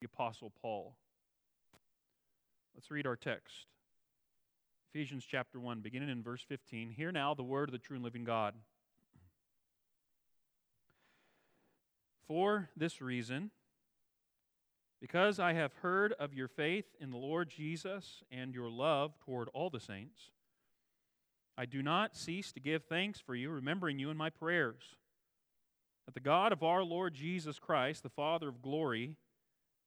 the Apostle Paul. Let's read our text. Ephesians chapter 1, beginning in verse 15. Hear now the word of the true and living God. For this reason, because I have heard of your faith in the Lord Jesus and your love toward all the saints, I do not cease to give thanks for you, remembering you in my prayers, that the God of our Lord Jesus Christ, the Father of glory,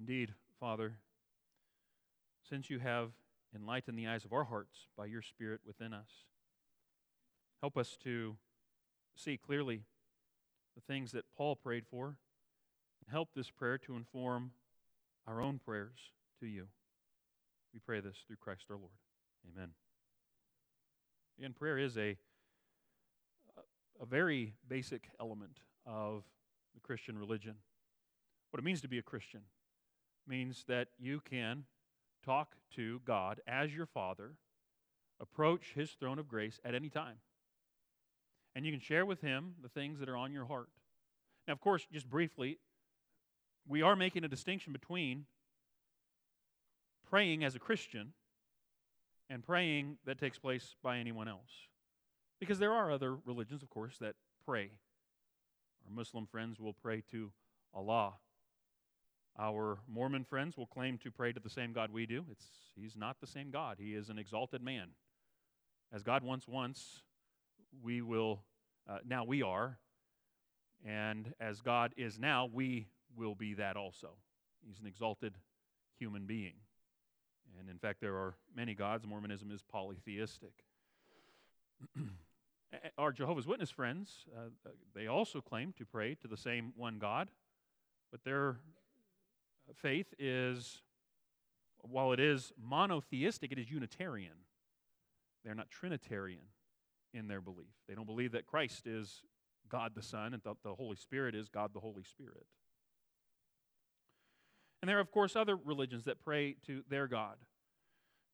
Indeed, Father, since you have enlightened the eyes of our hearts by your Spirit within us, help us to see clearly the things that Paul prayed for, and help this prayer to inform our own prayers to you. We pray this through Christ our Lord. Amen. Again, prayer is a, a very basic element of the Christian religion. What it means to be a Christian means that you can talk to God as your Father, approach His throne of grace at any time. And you can share with Him the things that are on your heart. Now, of course, just briefly, we are making a distinction between praying as a Christian and praying that takes place by anyone else. Because there are other religions, of course, that pray. Our Muslim friends will pray to Allah our Mormon friends will claim to pray to the same God we do. It's, he's not the same God, He is an exalted man. As God once once, we will, uh, now we are. And as God is now, we will be that also. He's an exalted human being. And in fact, there are many gods. Mormonism is polytheistic. Our Jehovah's Witness friends, uh, they also claim to pray to the same one God, but their faith is, while it is monotheistic, it is Unitarian. They're not Trinitarian in their belief. They don't believe that Christ is God the Son and that the Holy Spirit is God the Holy Spirit. And there are, of course, other religions that pray to their God.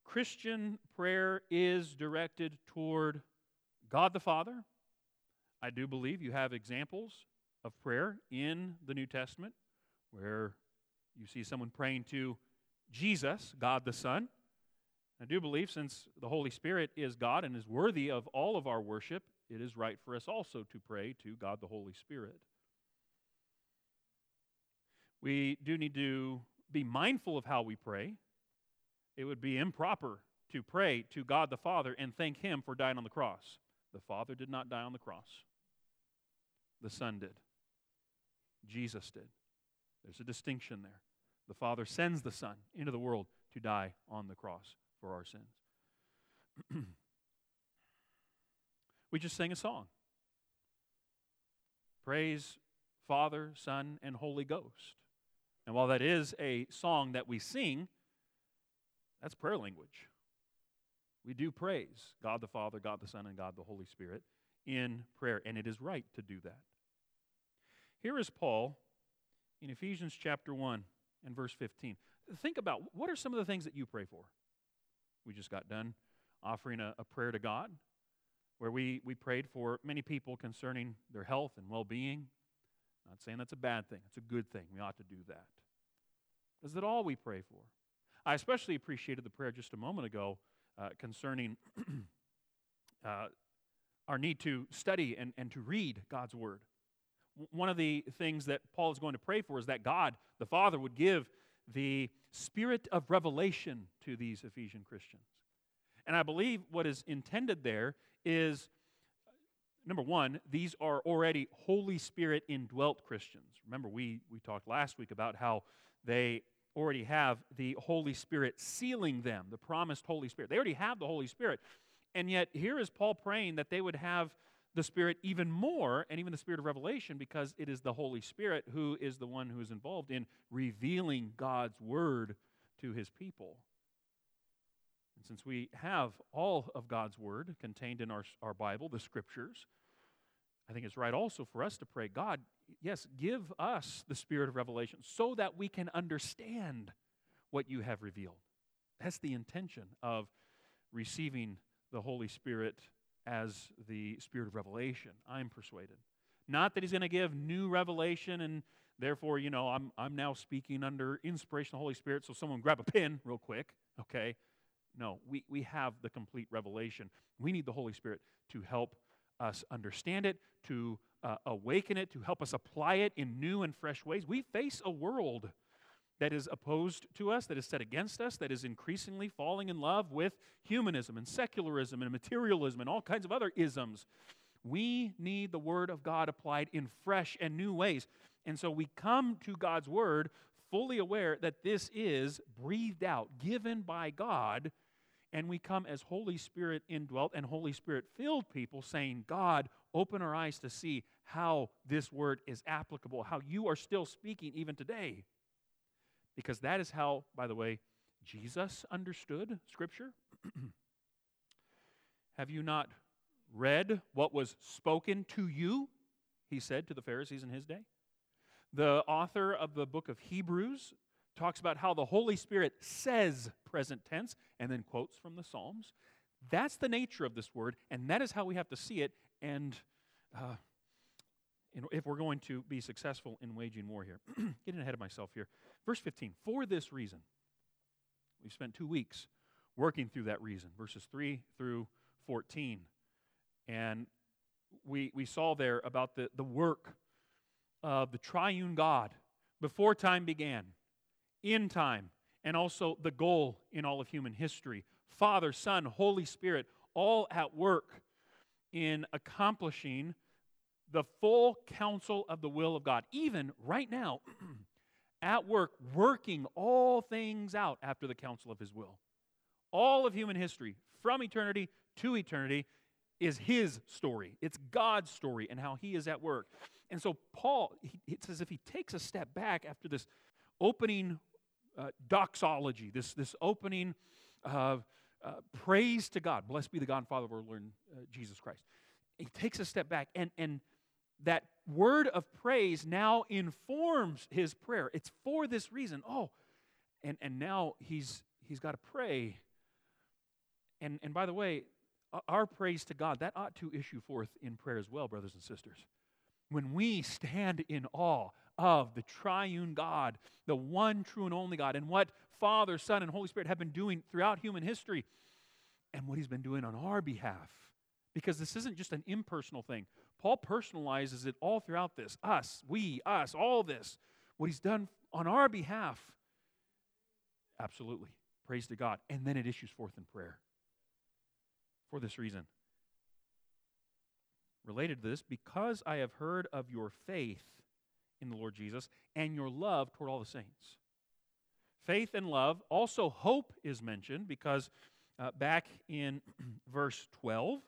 Christian prayer is directed toward God the Father. I do believe you have examples of prayer in the New Testament where you see someone praying to Jesus, God the Son. I do believe since the Holy Spirit is God and is worthy of all of our worship, it is right for us also to pray to God the Holy Spirit. We do need to be mindful of how we pray. It would be improper to pray to God the Father and thank Him for dying on the cross. The Father did not die on the cross, the Son did. Jesus did. There's a distinction there. The Father sends the Son into the world to die on the cross for our sins. we just sang a song. Praise Father, Son, and Holy Ghost. And while that is a song that we sing, that's prayer language. We do praise God the Father, God the Son, and God the Holy Spirit in prayer, and it is right to do that. Here is Paul in Ephesians chapter 1 and verse 15. Think about what are some of the things that you pray for? We just got done offering a, a prayer to God where we, we prayed for many people concerning their health and well being. Not saying that's a bad thing, it's a good thing. We ought to do that. Is that all we pray for? I especially appreciated the prayer just a moment ago uh, concerning uh, our need to study and, and to read God's Word one of the things that Paul is going to pray for is that God, the Father, would give the spirit of revelation to these Ephesian Christians. And I believe what is intended there is number one, these are already Holy Spirit indwelt Christians. Remember, we, we talked last week about how they already have the Holy Spirit sealing them, the promised Holy Spirit. They already have the Holy Spirit. And yet, here is Paul praying that they would have the Spirit even more, and even the Spirit of revelation, because it is the Holy Spirit who is the one who is involved in revealing God's Word to His people. And since we have all of God's Word contained in our, our Bible, the Scriptures, I think it's right also for us to pray, God, yes, give us the Spirit of revelation so that we can understand what you have revealed. That's the intention of receiving the Holy Spirit as the Spirit of revelation, I'm persuaded. Not that He's going to give new revelation and therefore, you know, I'm, I'm now speaking under inspiration of the Holy Spirit, so someone grab a pen real quick, okay? No, we, we have the complete revelation. We need the Holy Spirit to help us understand it, to uh, awaken it, to help us apply it in new and fresh ways. We face a world that is opposed to us, that is set against us, that is increasingly falling in love with humanism and secularism and materialism and all kinds of other isms. We need the Word of God applied in fresh and new ways. And so we come to God's Word fully aware that this is breathed out, given by God, and we come as Holy Spirit indwelt and Holy Spirit filled people saying, God, open our eyes to see how this Word is applicable, how you are still speaking even today. Because that is how, by the way, Jesus understood Scripture. Have you not read what was spoken to you? He said to the Pharisees in his day. The author of the book of Hebrews talks about how the Holy Spirit says present tense and then quotes from the Psalms. That's the nature of this word, and that is how we have to see it. And uh, if we're going to be successful in waging war here, getting ahead of myself here. Verse 15, for this reason, we've spent two weeks working through that reason, verses 3 through 14. And we, we saw there about the, the work of the triune God before time began, in time, and also the goal in all of human history. Father, Son, Holy Spirit, all at work in accomplishing the full counsel of the will of God, even right now, at work, working all things out after the counsel of his will. All of human history, from eternity to eternity, is his story. It's God's story and how he is at work. And so, Paul, he, it's as if he takes a step back after this opening uh, doxology, this, this opening uh, uh, praise to God. Blessed be the God and Father of our Lord uh, Jesus Christ. He takes a step back and, and that word of praise now informs his prayer. It's for this reason. Oh, and, and now he's he's got to pray. And and by the way, our praise to God, that ought to issue forth in prayer as well, brothers and sisters. When we stand in awe of the triune God, the one true and only God, and what Father, Son, and Holy Spirit have been doing throughout human history, and what He's been doing on our behalf. Because this isn't just an impersonal thing. Paul personalizes it all throughout this us, we, us, all this. What he's done on our behalf. Absolutely. Praise to God. And then it issues forth in prayer. For this reason. Related to this, because I have heard of your faith in the Lord Jesus and your love toward all the saints. Faith and love. Also, hope is mentioned because uh, back in verse 12,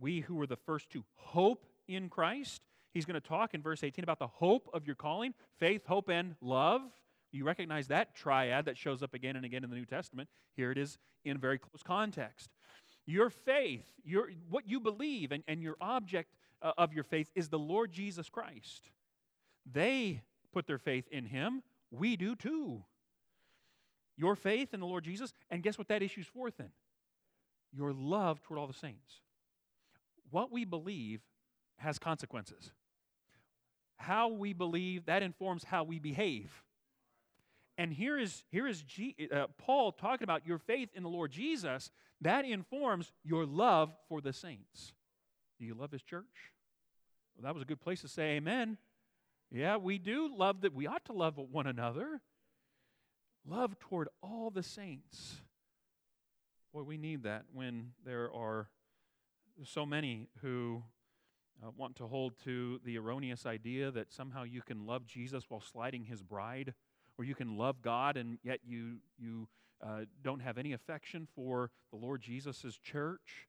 we who were the first to hope in Christ. He's going to talk in verse 18 about the hope of your calling faith, hope, and love. You recognize that triad that shows up again and again in the New Testament. Here it is in very close context. Your faith, your, what you believe, and, and your object uh, of your faith is the Lord Jesus Christ. They put their faith in Him. We do too. Your faith in the Lord Jesus, and guess what that issues forth in? Your love toward all the saints what we believe has consequences. How we believe, that informs how we behave. And here is, here is G, uh, Paul talking about your faith in the Lord Jesus. That informs your love for the saints. Do you love his church? Well, that was a good place to say amen. Yeah, we do love that. We ought to love one another. Love toward all the saints. Boy, we need that when there are so many who uh, want to hold to the erroneous idea that somehow you can love Jesus while sliding his bride, or you can love God and yet you, you uh, don't have any affection for the Lord Jesus' church.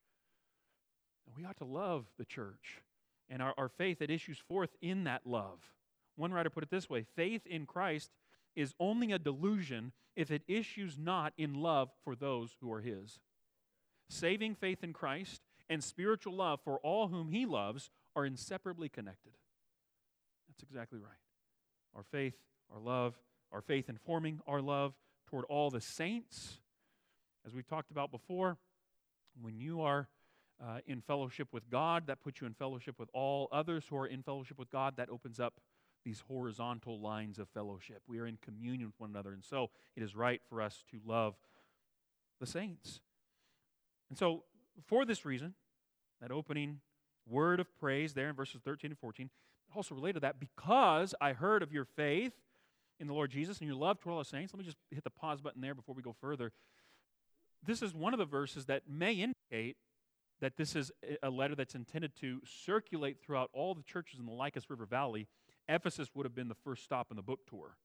We ought to love the church. And our, our faith, it issues forth in that love. One writer put it this way faith in Christ is only a delusion if it issues not in love for those who are his. Saving faith in Christ and spiritual love for all whom he loves are inseparably connected. That's exactly right. Our faith, our love, our faith informing our love toward all the saints. As we've talked about before, when you are uh, in fellowship with God, that puts you in fellowship with all others who are in fellowship with God. That opens up these horizontal lines of fellowship. We are in communion with one another. And so it is right for us to love the saints. And so, for this reason, that opening word of praise there in verses 13 and 14, also related to that, because I heard of your faith in the Lord Jesus and your love toward all the saints. Let me just hit the pause button there before we go further. This is one of the verses that may indicate that this is a letter that's intended to circulate throughout all the churches in the Lycus River Valley Ephesus would have been the first stop in the book tour.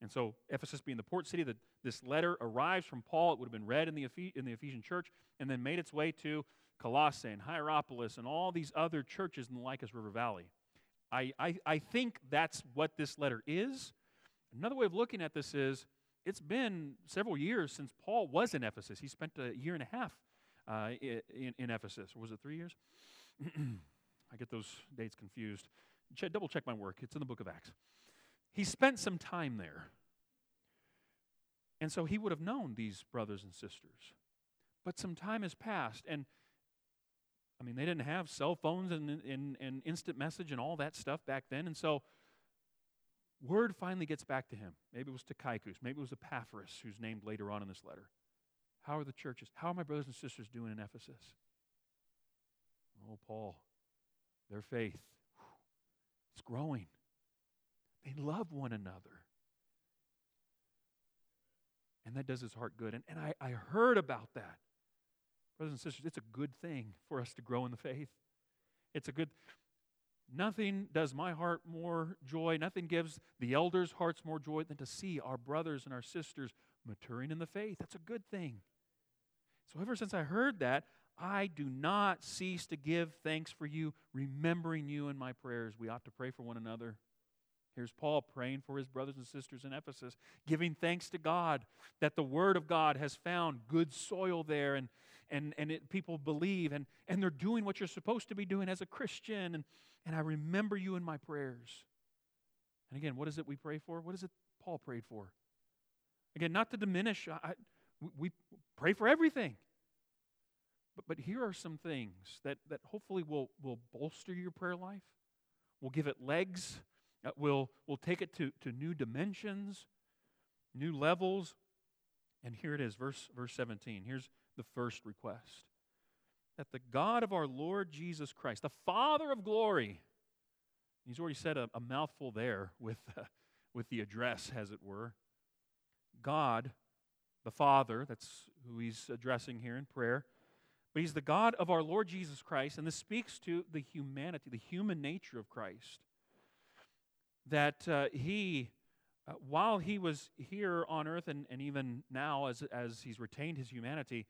And so, Ephesus being the port city, that this letter arrives from Paul. It would have been read in the, in the Ephesian church and then made its way to Colossae and Hierapolis and all these other churches in the Lycus River Valley. I, I, I think that's what this letter is. Another way of looking at this is it's been several years since Paul was in Ephesus. He spent a year and a half uh, in, in Ephesus. Was it three years? I get those dates confused double check my work. It's in the book of Acts. He spent some time there. And so he would have known these brothers and sisters. But some time has passed, and I mean, they didn't have cell phones and, and, and instant message and all that stuff back then. And so word finally gets back to him. Maybe it was Tychicus. Maybe it was Epaphras, who's named later on in this letter. How are the churches? How are my brothers and sisters doing in Ephesus? Oh, Paul, their faith it's growing. They love one another. And that does his heart good. And, and I, I heard about that. Brothers and sisters, it's a good thing for us to grow in the faith. It's a good, nothing does my heart more joy, nothing gives the elders' hearts more joy than to see our brothers and our sisters maturing in the faith. That's a good thing. So ever since I heard that, I do not cease to give thanks for you, remembering you in my prayers. We ought to pray for one another. Here's Paul praying for his brothers and sisters in Ephesus, giving thanks to God that the Word of God has found good soil there and, and, and it, people believe and, and they're doing what you're supposed to be doing as a Christian. And, and I remember you in my prayers. And again, what is it we pray for? What is it Paul prayed for? Again, not to diminish, I, we pray for everything. But, but here are some things that, that hopefully will, will bolster your prayer life, will give it legs, uh, will, will take it to, to new dimensions, new levels. And here it is, verse, verse 17. Here's the first request that the God of our Lord Jesus Christ, the Father of glory, he's already said a, a mouthful there with, uh, with the address, as it were. God, the Father, that's who he's addressing here in prayer, but he's the God of our Lord Jesus Christ, and this speaks to the humanity, the human nature of Christ. That uh, he, uh, while he was here on earth, and, and even now as, as he's retained his humanity,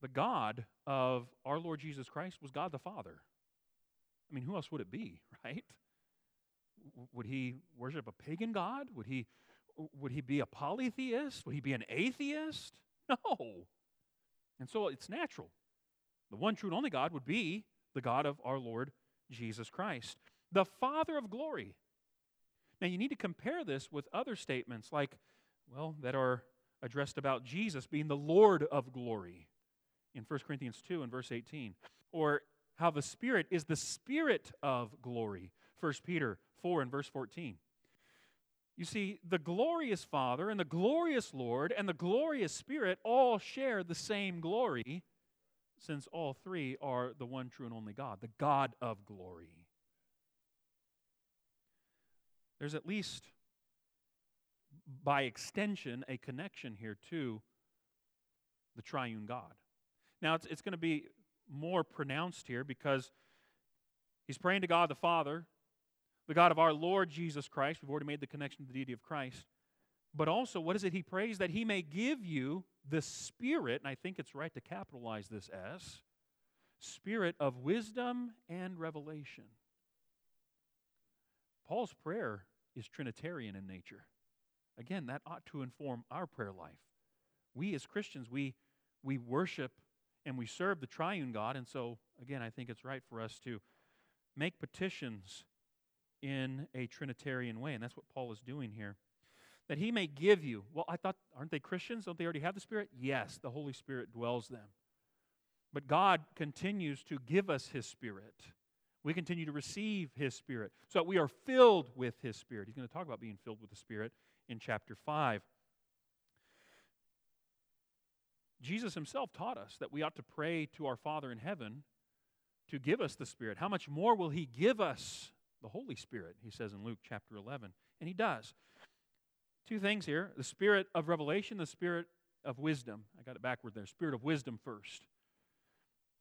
the God of our Lord Jesus Christ was God the Father. I mean, who else would it be, right? Would he worship a pagan God? Would he, would he be a polytheist? Would he be an atheist? No. And so it's natural. The one true and only God would be the God of our Lord Jesus Christ, the Father of glory. Now, you need to compare this with other statements like, well, that are addressed about Jesus being the Lord of glory in 1 Corinthians 2 and verse 18, or how the Spirit is the Spirit of glory, 1 Peter 4 and verse 14. You see, the glorious Father and the glorious Lord and the glorious Spirit all share the same glory, since all three are the one true and only God, the God of glory. There's at least, by extension, a connection here to the triune God. Now, it's, it's going to be more pronounced here because he's praying to God the Father the God of our Lord Jesus Christ. We've already made the connection to the deity of Christ. But also, what is it he prays? That he may give you the spirit, and I think it's right to capitalize this S spirit of wisdom and revelation. Paul's prayer is Trinitarian in nature. Again, that ought to inform our prayer life. We as Christians, we, we worship and we serve the triune God, and so, again, I think it's right for us to make petitions in a Trinitarian way, and that's what Paul is doing here. That he may give you. Well, I thought, aren't they Christians? Don't they already have the Spirit? Yes, the Holy Spirit dwells them. But God continues to give us His Spirit. We continue to receive His Spirit so that we are filled with His Spirit. He's going to talk about being filled with the Spirit in chapter 5. Jesus Himself taught us that we ought to pray to our Father in heaven to give us the Spirit. How much more will He give us the Holy Spirit? He says in Luke chapter 11. And He does. Two things here the Spirit of revelation, the Spirit of wisdom. I got it backward there. Spirit of wisdom first.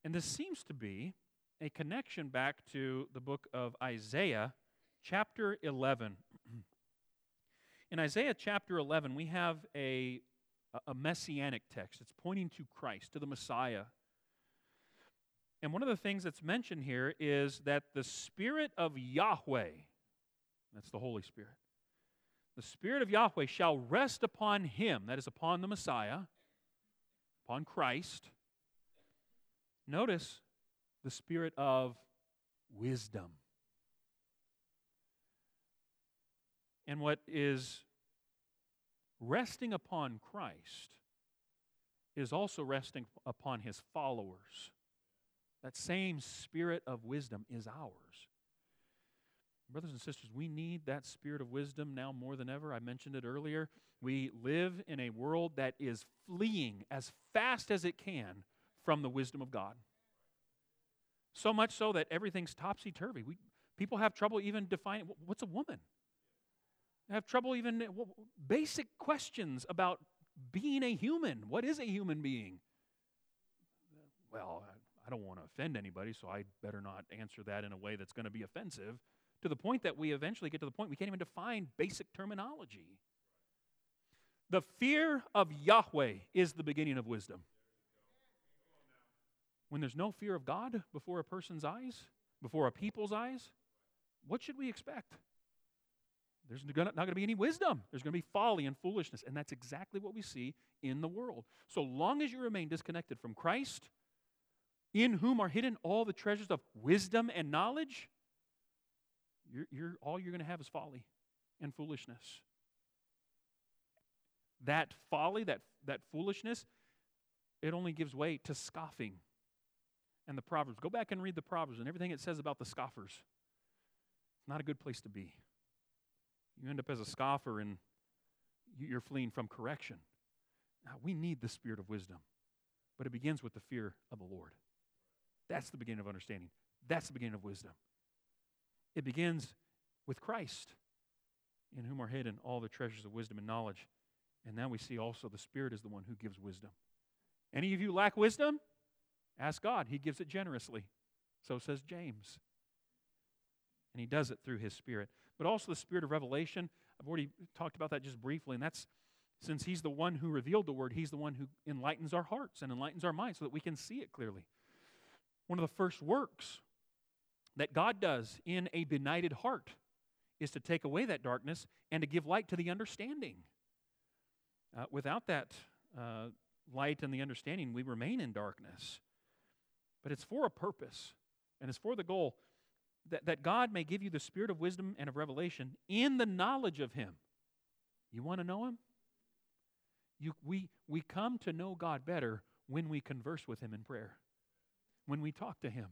And this seems to be a connection back to the book of Isaiah, chapter 11. In Isaiah chapter 11, we have a, a messianic text. It's pointing to Christ, to the Messiah. And one of the things that's mentioned here is that the Spirit of Yahweh, that's the Holy Spirit, the Spirit of Yahweh shall rest upon him, that is, upon the Messiah, upon Christ, Notice the spirit of wisdom. And what is resting upon Christ is also resting upon his followers. That same spirit of wisdom is ours. Brothers and sisters, we need that spirit of wisdom now more than ever. I mentioned it earlier. We live in a world that is fleeing as fast as it can from the wisdom of God. So much so that everything's topsy turvy. People have trouble even defining what's a woman. They have trouble even basic questions about being a human. What is a human being? Well, I don't want to offend anybody, so I better not answer that in a way that's going to be offensive. To the point that we eventually get to the point we can't even define basic terminology. The fear of Yahweh is the beginning of wisdom. When there's no fear of God before a person's eyes, before a people's eyes, what should we expect? There's not going to be any wisdom. There's going to be folly and foolishness. And that's exactly what we see in the world. So long as you remain disconnected from Christ, in whom are hidden all the treasures of wisdom and knowledge, you're, you're, all you're going to have is folly and foolishness. That folly, that, that foolishness, it only gives way to scoffing and the Proverbs. Go back and read the Proverbs and everything it says about the scoffers. It's not a good place to be. You end up as a scoffer and you're fleeing from correction. Now, we need the spirit of wisdom, but it begins with the fear of the Lord. That's the beginning of understanding. That's the beginning of wisdom. It begins with Christ, in whom are hidden all the treasures of wisdom and knowledge. And now we see also the Spirit is the one who gives wisdom. Any of you lack wisdom? Ask God. He gives it generously. So says James. And he does it through his spirit. But also the spirit of revelation. I've already talked about that just briefly, and that's since he's the one who revealed the word, he's the one who enlightens our hearts and enlightens our minds so that we can see it clearly. One of the first works that God does in a benighted heart is to take away that darkness and to give light to the understanding. Uh, without that uh, light and the understanding, we remain in darkness but it's for a purpose, and it's for the goal that, that God may give you the spirit of wisdom and of revelation in the knowledge of Him. You want to know Him? You, we, we come to know God better when we converse with Him in prayer, when we talk to Him.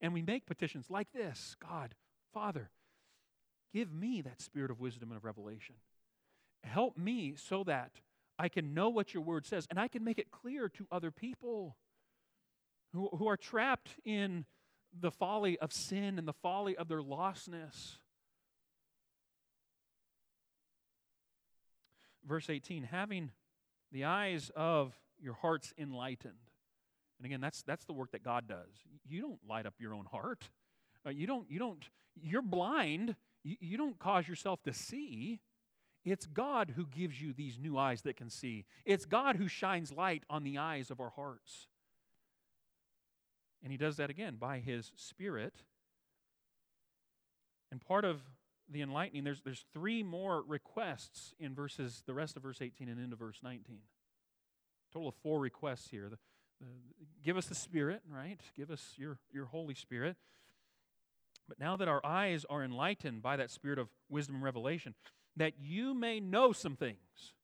And we make petitions like this God, Father, give me that spirit of wisdom and of revelation. Help me so that I can know what your word says and I can make it clear to other people who, who are trapped in the folly of sin and the folly of their lostness. Verse 18, having the eyes of your hearts enlightened. And again, that's, that's the work that God does. You don't light up your own heart. Uh, you don't, you don't, you're blind. You, you don't cause yourself to see. It's God who gives you these new eyes that can see. It's God who shines light on the eyes of our hearts. And He does that again by His Spirit. And part of the enlightening, there's, there's three more requests in verses, the rest of verse 18 and into verse 19. Total of four requests here. The, Uh, give us the Spirit, right? Give us your, your Holy Spirit. But now that our eyes are enlightened by that spirit of wisdom and revelation, that you may know some things.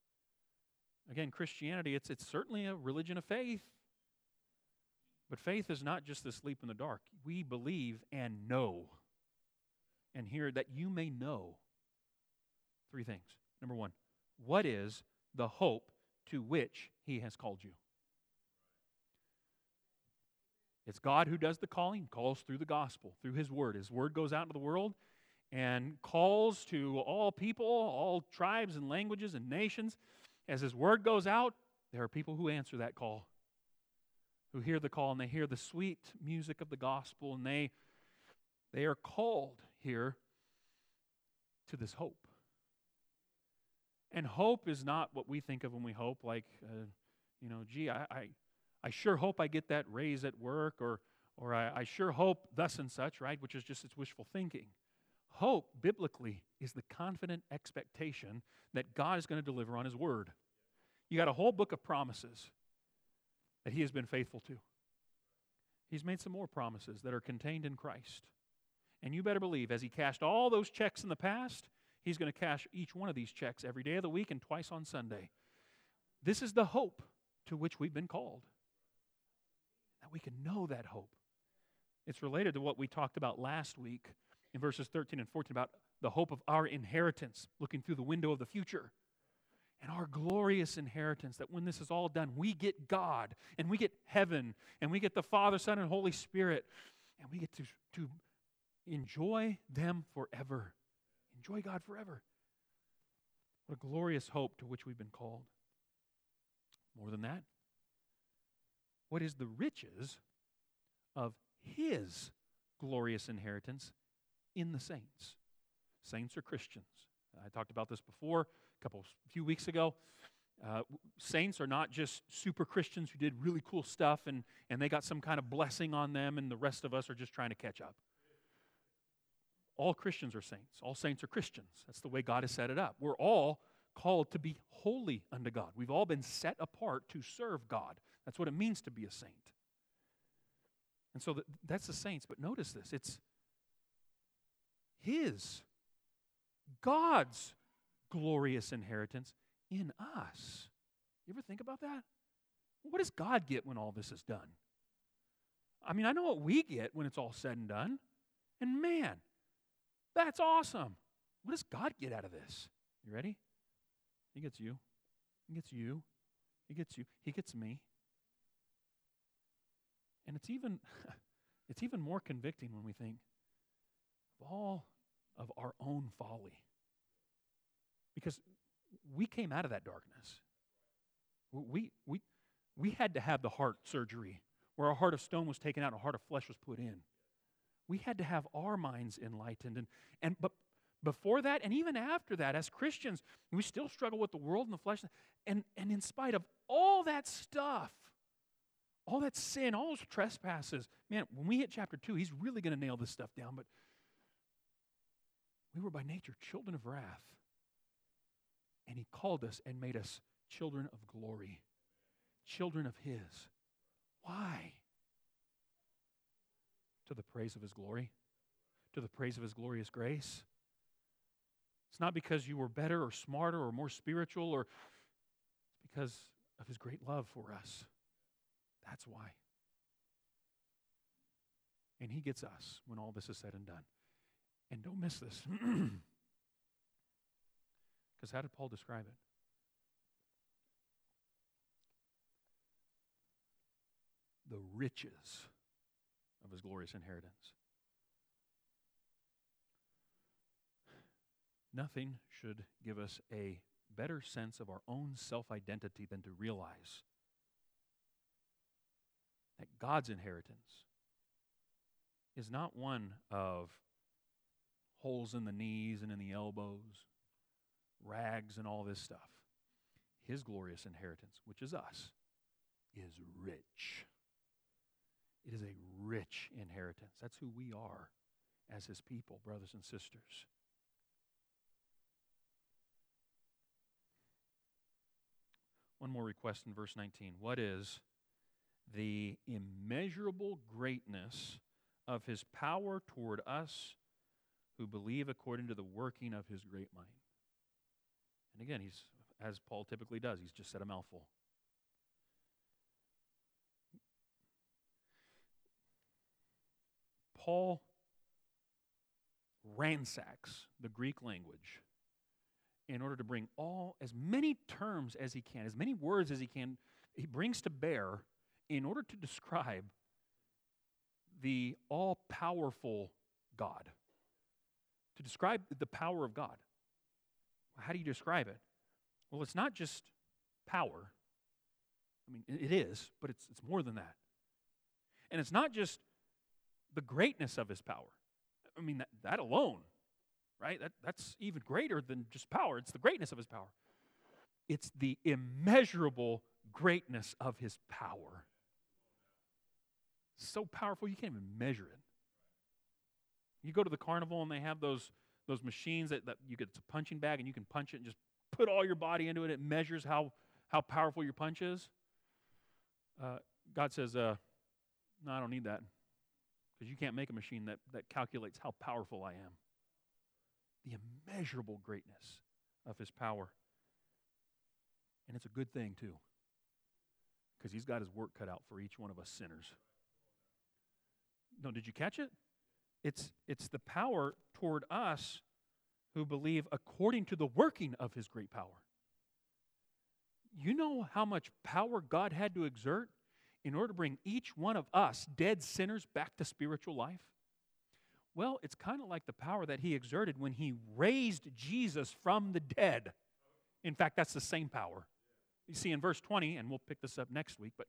Again, Christianity, it's, it's certainly a religion of faith. But faith is not just this leap in the dark. We believe and know. And here, that you may know three things. Number one, what is the hope to which he has called you? It's God who does the calling, calls through the gospel, through his word. His word goes out into the world and calls to all people, all tribes and languages and nations. As his word goes out, there are people who answer that call, who hear the call and they hear the sweet music of the gospel and they they are called here to this hope. And hope is not what we think of when we hope, like, uh, you know, gee, I, I, I sure hope I get that raise at work, or, or I, I sure hope thus and such, right? Which is just it's wishful thinking. Hope, biblically, is the confident expectation that God is going to deliver on His word. You got a whole book of promises that He has been faithful to. He's made some more promises that are contained in Christ. And you better believe, as He cashed all those checks in the past, He's going to cash each one of these checks every day of the week and twice on Sunday. This is the hope to which we've been called that we can know that hope. It's related to what we talked about last week in verses 13 and 14 about the hope of our inheritance, looking through the window of the future. And our glorious inheritance that when this is all done, we get God and we get heaven and we get the Father, Son, and Holy Spirit and we get to, to enjoy them forever. Enjoy God forever. What a glorious hope to which we've been called. More than that, what is the riches of his glorious inheritance in the saints. Saints are Christians. I talked about this before a couple few weeks ago. Uh, saints are not just super Christians who did really cool stuff and, and they got some kind of blessing on them, and the rest of us are just trying to catch up. All Christians are saints. All saints are Christians. That's the way God has set it up. We're all called to be holy unto God. We've all been set apart to serve God. That's what it means to be a saint. And so that's the saints. But notice this it's His, God's glorious inheritance in us. You ever think about that? What does God get when all this is done? I mean, I know what we get when it's all said and done. And man, that's awesome. What does God get out of this? You ready? He gets you. He gets you. He gets you. He gets me. And it's even it's even more convicting when we think of all of our own folly. Because we came out of that darkness. We, we, we had to have the heart surgery where our heart of stone was taken out and a heart of flesh was put in. We had to have our minds enlightened. And, and but before that and even after that, as Christians, we still struggle with the world and the flesh. And, and in spite of all that stuff, all that sin, all those trespasses. Man, when we hit chapter 2, he's really going to nail this stuff down. But we were by nature children of wrath. And he called us and made us children of glory, children of his. Why? To the praise of his glory, to the praise of his glorious grace. It's not because you were better or smarter or more spiritual, or it's because of his great love for us. That's why. And he gets us when all this is said and done. And don't miss this. Because how did Paul describe it? The riches of his glorious inheritance. Nothing should give us a better sense of our own self identity than to realize that God's inheritance is not one of holes in the knees and in the elbows, rags and all this stuff. His glorious inheritance, which is us, is rich. It is a rich inheritance. That's who we are as his people, brothers and sisters. One more request in verse 19. What is the immeasurable greatness of his power toward us who believe according to the working of his great might? And again, he's, as Paul typically does, he's just said a mouthful. Paul ransacks the Greek language in order to bring all, as many terms as he can, as many words as he can, he brings to bear in order to describe the all powerful God. To describe the power of God. How do you describe it? Well, it's not just power. I mean, it is, but it's, it's more than that. And it's not just the greatness of his power. I mean, that, that alone, right? That, that's even greater than just power. It's the greatness of his power, it's the immeasurable greatness of his power. So powerful, you can't even measure it. You go to the carnival and they have those, those machines that, that you get it's a punching bag and you can punch it and just put all your body into it. It measures how, how powerful your punch is. Uh, God says, uh, No, I don't need that because you can't make a machine that, that calculates how powerful I am. The immeasurable greatness of his power. And it's a good thing, too, because he's got his work cut out for each one of us sinners. No, did you catch it? It's, it's the power toward us who believe according to the working of his great power. You know how much power God had to exert in order to bring each one of us, dead sinners, back to spiritual life? Well, it's kind of like the power that he exerted when he raised Jesus from the dead. In fact, that's the same power. You see in verse 20, and we'll pick this up next week, but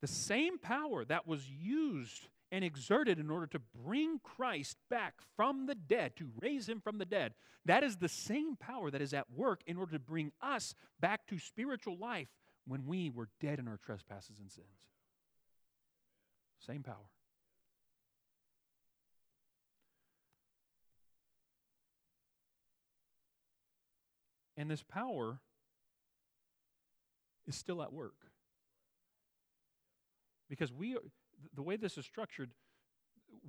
the same power that was used and exerted in order to bring Christ back from the dead, to raise him from the dead, that is the same power that is at work in order to bring us back to spiritual life when we were dead in our trespasses and sins. Same power. And this power is still at work. Because we are, the way this is structured,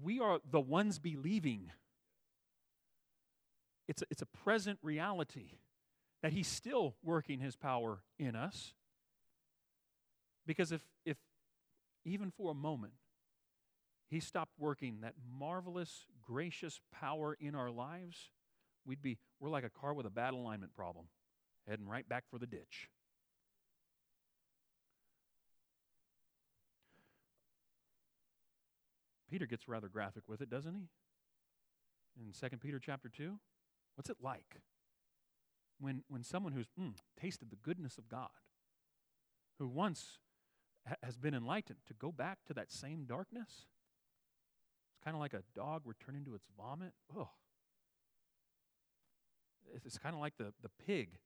we are the ones believing. It's a, it's a present reality that He's still working His power in us. Because if, if even for a moment, He stopped working that marvelous, gracious power in our lives, we'd be, we're like a car with a bad alignment problem, heading right back for the ditch. Peter gets rather graphic with it, doesn't he? In 2 Peter chapter 2. What's it like when, when someone who's mm, tasted the goodness of God, who once ha- has been enlightened, to go back to that same darkness? It's kind of like a dog returning to its vomit. It's, it's kind of like the, the pig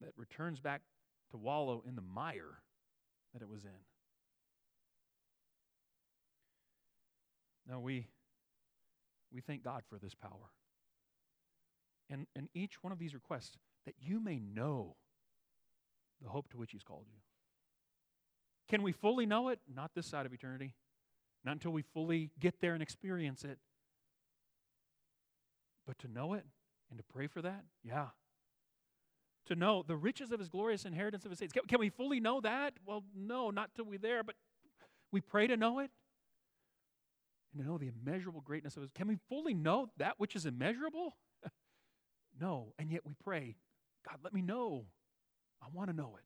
that returns back to wallow in the mire that it was in. No, we, we thank God for this power. And, and each one of these requests, that you may know the hope to which He's called you. Can we fully know it? Not this side of eternity. Not until we fully get there and experience it. But to know it and to pray for that, yeah. To know the riches of His glorious inheritance of His saints. Can, can we fully know that? Well, no, not till we're there, but we pray to know it and to know the immeasurable greatness of His. Can we fully know that which is immeasurable? no. And yet we pray, God, let me know. I want to know it.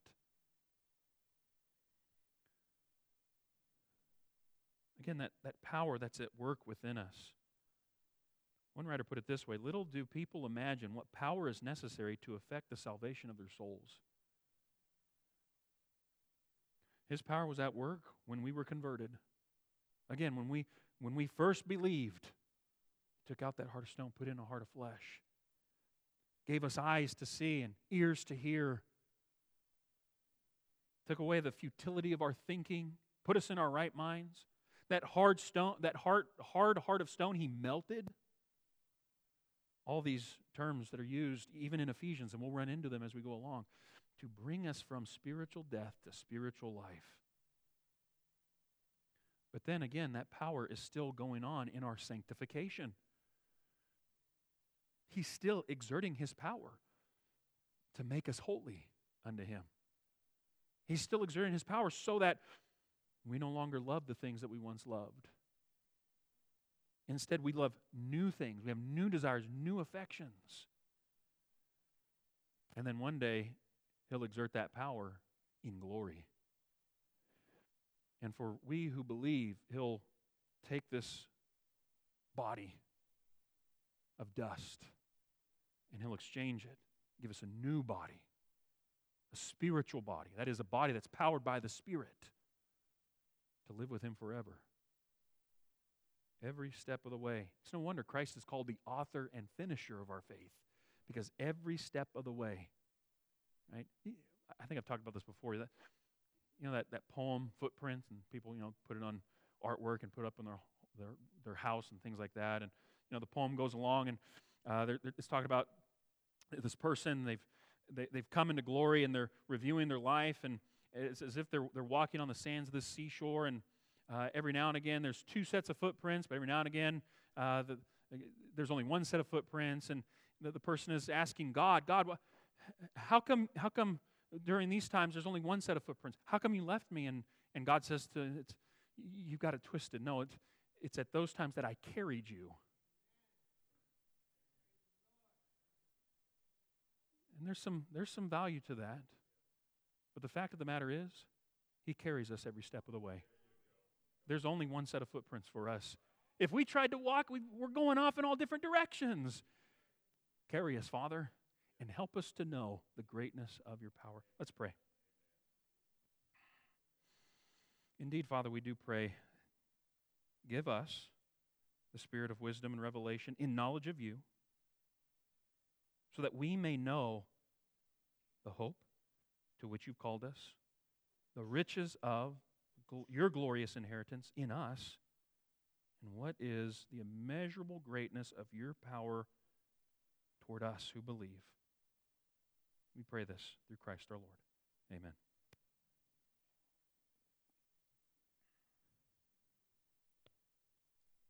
Again, that, that power that's at work within us. One writer put it this way Little do people imagine what power is necessary to effect the salvation of their souls. His power was at work when we were converted. Again, when we when we first believed, took out that heart of stone, put in a heart of flesh. gave us eyes to see and ears to hear, took away the futility of our thinking, put us in our right minds. That hard stone, that heart, hard heart of stone, he melted. All these terms that are used even in Ephesians, and we'll run into them as we go along, to bring us from spiritual death to spiritual life. But then again, that power is still going on in our sanctification. He's still exerting his power to make us holy unto him. He's still exerting his power so that we no longer love the things that we once loved. Instead, we love new things. We have new desires, new affections. And then one day, he'll exert that power in glory. And for we who believe, he'll take this body of dust and he'll exchange it, give us a new body, a spiritual body. That is, a body that's powered by the Spirit to live with him forever. Every step of the way. It's no wonder Christ is called the author and finisher of our faith because every step of the way, right? I think I've talked about this before. That, you know, that, that poem, Footprints, and people, you know, put it on artwork and put up in their, their, their house and things like that. And, you know, the poem goes along and uh, they're, they're, it's talking about this person. They've, they, have they have come into glory and they're reviewing their life. And it's as if they're, they're walking on the sands of the seashore. And uh, every now and again, there's two sets of footprints, but every now and again, uh, the, there's only one set of footprints. And the, the person is asking God, God, how come, how come during these times there's only one set of footprints? How come you left me? And, and God says to, it's, you've got it twisted. No, it's, it's at those times that I carried you. And there's some, there's some value to that. But the fact of the matter is, He carries us every step of the way. There's only one set of footprints for us. If we tried to walk, we, we're going off in all different directions. Carry us, Father, and help us to know the greatness of your power. Let's pray. Indeed, Father, we do pray. Give us the spirit of wisdom and revelation in knowledge of you, so that we may know the hope to which you've called us, the riches of your glorious inheritance in us, and what is the immeasurable greatness of your power toward us who believe. We pray this through Christ our Lord. Amen.